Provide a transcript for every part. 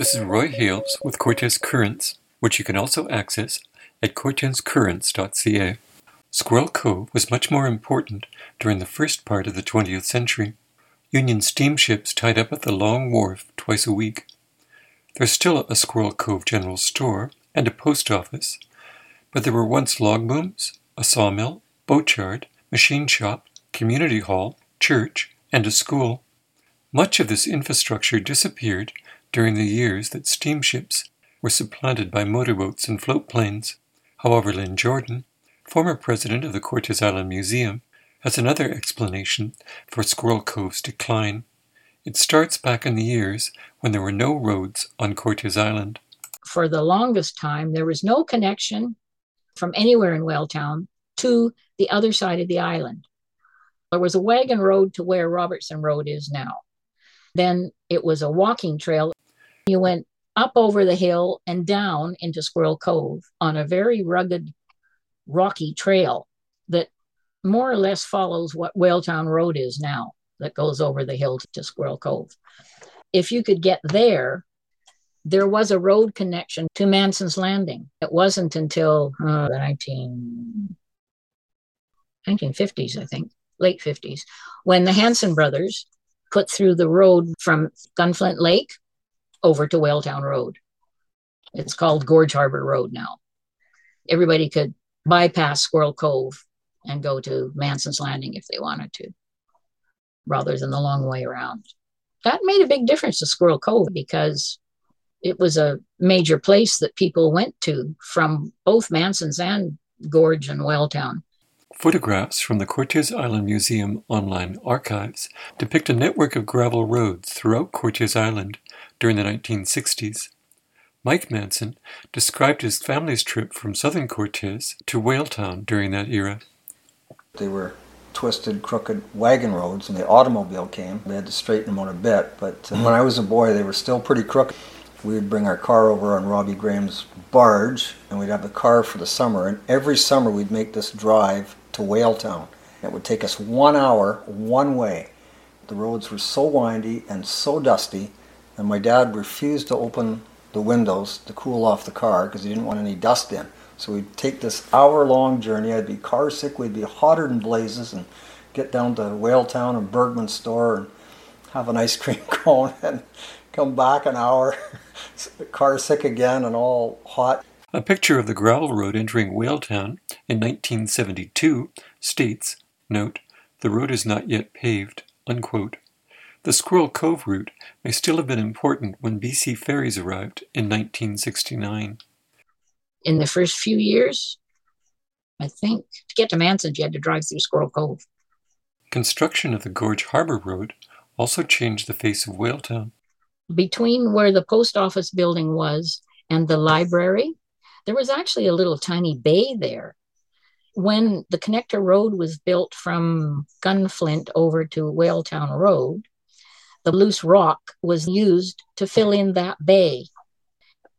This is Roy Hales with Cortes Currents, which you can also access at cortescurrents.ca. Squirrel Cove was much more important during the first part of the 20th century. Union steamships tied up at the Long Wharf twice a week. There's still a Squirrel Cove general store and a post office, but there were once log booms, a sawmill, boatyard, machine shop, community hall, church, and a school. Much of this infrastructure disappeared during the years that steamships were supplanted by motorboats and floatplanes. However, Lynn Jordan, former president of the Cortes Island Museum, has another explanation for Squirrel Cove's decline. It starts back in the years when there were no roads on Cortes Island. For the longest time, there was no connection from anywhere in Whaletown to the other side of the island. There was a wagon road to where Robertson Road is now. Then it was a walking trail. You went up over the hill and down into Squirrel Cove on a very rugged, rocky trail that more or less follows what Whaletown Road is now, that goes over the hill to Squirrel Cove. If you could get there, there was a road connection to Manson's Landing. It wasn't until uh, the 19, 1950s, I think, late 50s, when the Hanson brothers put through the road from Gunflint Lake over to Whaletown Road. It's called Gorge Harbor Road now. Everybody could bypass Squirrel Cove and go to Manson's Landing if they wanted to, rather than the long way around. That made a big difference to Squirrel Cove because it was a major place that people went to from both Manson's and Gorge and Whaletown. Photographs from the Cortes Island Museum online archives depict a network of gravel roads throughout Cortes Island during the 1960s. Mike Manson described his family's trip from southern Cortes to Whaletown during that era. They were twisted, crooked wagon roads, and the automobile came. They had to straighten them out a bit, but uh, when I was a boy, they were still pretty crooked. We would bring our car over on Robbie Graham's barge, and we'd have the car for the summer. And every summer, we'd make this drive to Whaletown. It would take us one hour one way. The roads were so windy and so dusty, and my dad refused to open the windows to cool off the car because he didn't want any dust in. So we'd take this hour long journey. I'd be car sick, we'd be hotter than blazes, and get down to Whaletown and Bergman's store and have an ice cream cone and come back an hour, car sick again and all hot. A picture of the gravel road entering Whaletown in 1972 states, note, the road is not yet paved, unquote. The Squirrel Cove route may still have been important when BC ferries arrived in 1969. In the first few years, I think, to get to Manson, you had to drive through Squirrel Cove. Construction of the Gorge Harbor Road also changed the face of Whaletown. Between where the post office building was and the library, there was actually a little tiny bay there. When the connector road was built from Gunflint over to Whaletown Road, the loose rock was used to fill in that bay.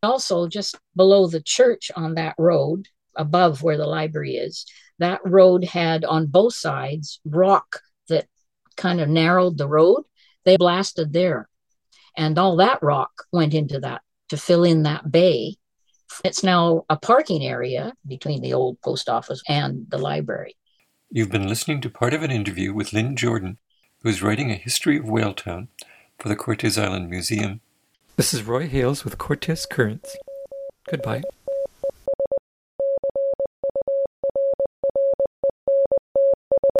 Also, just below the church on that road, above where the library is, that road had on both sides rock that kind of narrowed the road. They blasted there. And all that rock went into that to fill in that bay it's now a parking area between the old post office and the library. You've been listening to part of an interview with Lynn Jordan, who is writing a history of Whaletown for the Cortes Island Museum. This is Roy Hales with Cortes Currents. Goodbye.